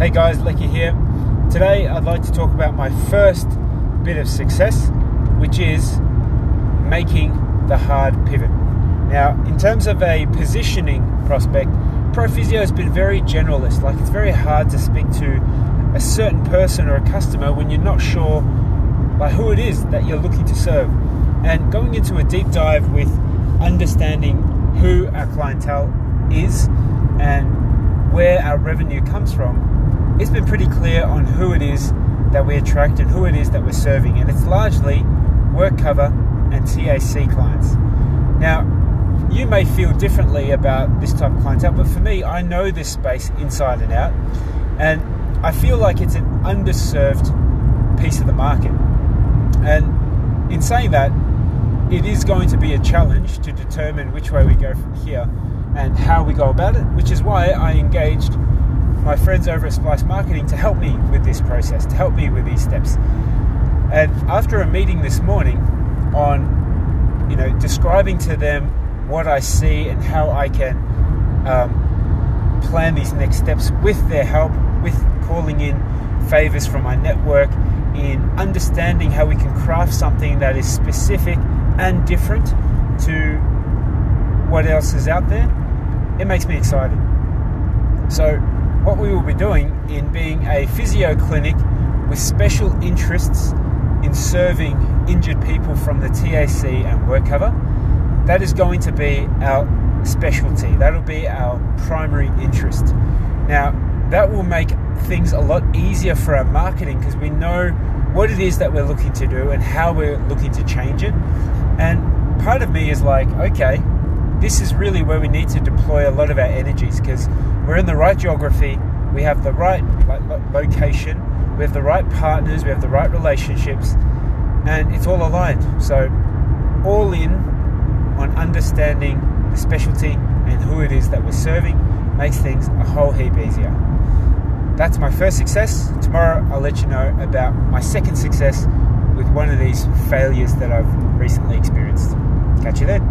Hey guys, Lecky here. Today I'd like to talk about my first bit of success, which is making the hard pivot. Now, in terms of a positioning prospect, ProPhysio has been very generalist. Like it's very hard to speak to a certain person or a customer when you're not sure like who it is that you're looking to serve. And going into a deep dive with understanding who our clientele is and where our revenue comes from it's been pretty clear on who it is that we attract and who it is that we're serving, and it's largely work cover and TAC clients. Now, you may feel differently about this type of clientele, but for me, I know this space inside and out, and I feel like it's an underserved piece of the market. And in saying that, it is going to be a challenge to determine which way we go from here and how we go about it, which is why I engaged my friends over at Splice Marketing to help me with this process, to help me with these steps. And after a meeting this morning on, you know, describing to them what I see and how I can um, plan these next steps with their help, with calling in favors from my network, in understanding how we can craft something that is specific and different to what else is out there, it makes me excited. So what we will be doing in being a physio clinic with special interests in serving injured people from the TAC and work cover. That is going to be our specialty. That'll be our primary interest. Now, that will make things a lot easier for our marketing because we know what it is that we're looking to do and how we're looking to change it. And part of me is like, okay, this is really where we need to deploy a lot of our energies because we're in the right geography, we have the right location, we have the right partners, we have the right relationships, and it's all aligned. So, all in on understanding the specialty and who it is that we're serving makes things a whole heap easier. That's my first success. Tomorrow, I'll let you know about my second success with one of these failures that I've recently experienced. Catch you then.